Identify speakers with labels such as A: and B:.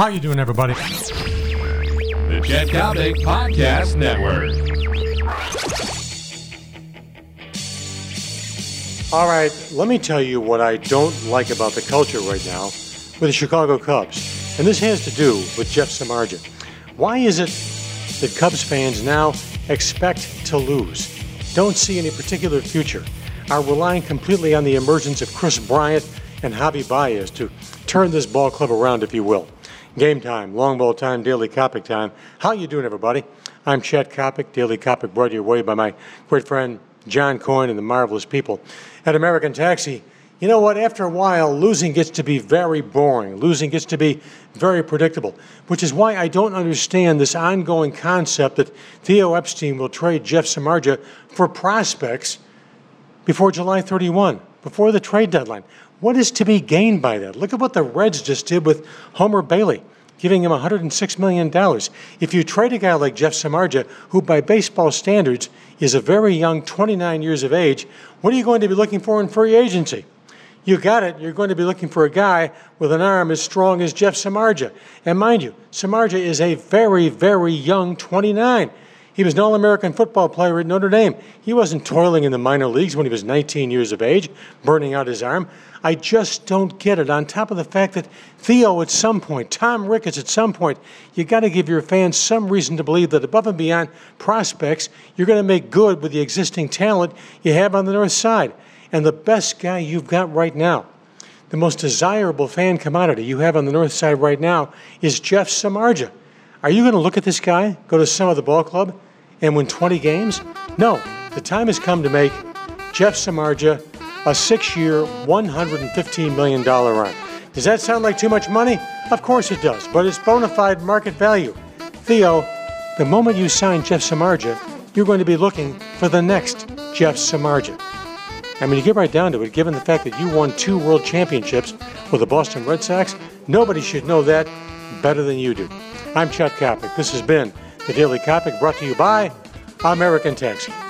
A: How you doing, everybody?
B: The Chet Coppock Podcast Network.
A: All right, let me tell you what I don't like about the culture right now with the Chicago Cubs. And this has to do with Jeff Samardzija. Why is it that Cubs fans now expect to lose, don't see any particular future, are relying completely on the emergence of Kris Bryant and Javy Baez to turn this ball club around, if you will? Game time, long ball time, daily Coppock time. How you doing, everybody? I'm Chet Coppock, Daily Coppock, brought your way by my great friend John Coyne and the marvelous people at American Taxi. You know what? After a while, losing gets to be very boring. Losing gets to be very predictable, which is why I don't understand this ongoing concept that Theo Epstein will trade Jeff Samardzija for prospects before July 31, before the trade deadline. What is to be gained by that? Look at what the Reds just did with Homer Bailey, giving him $106 million. If you trade a guy like Jeff Samardzija, who by baseball standards is a very young 29 years of age, what are you going to be looking for in free agency? You got it. You're going to be looking for a guy with an arm as strong as Jeff Samardzija. And mind you, Samardzija is a very, very young 29. He was an All American football player at Notre Dame. He wasn't toiling in the minor leagues when he was 19 years of age, burning out his arm. I just don't get it. On top of the fact that Theo, at some point, Tom Ricketts, at some point, you got to give your fans some reason to believe that above and beyond prospects, you're going to make good with the existing talent you have on the north side. And the best guy you've got right now, the most desirable fan commodity you have on the north side right now, is Jeff Samardzija. Are you going to look at this guy, go to some of the ball club, and win 20 games? No. The time has come to make Jeff Samardzija a six year, $115 million run. Does that sound like too much money? Of course it does, but it's bona fide market value. Theo, the moment you sign Jeff Samardzija, you're going to be looking for the next Jeff Samardzija. I mean, you get right down to it, given the fact that you won two world championships with the Boston Red Sox, nobody should know that better than you do. I'm Chet Coppock. This has been the Daily Coppock brought to you by American Taxi.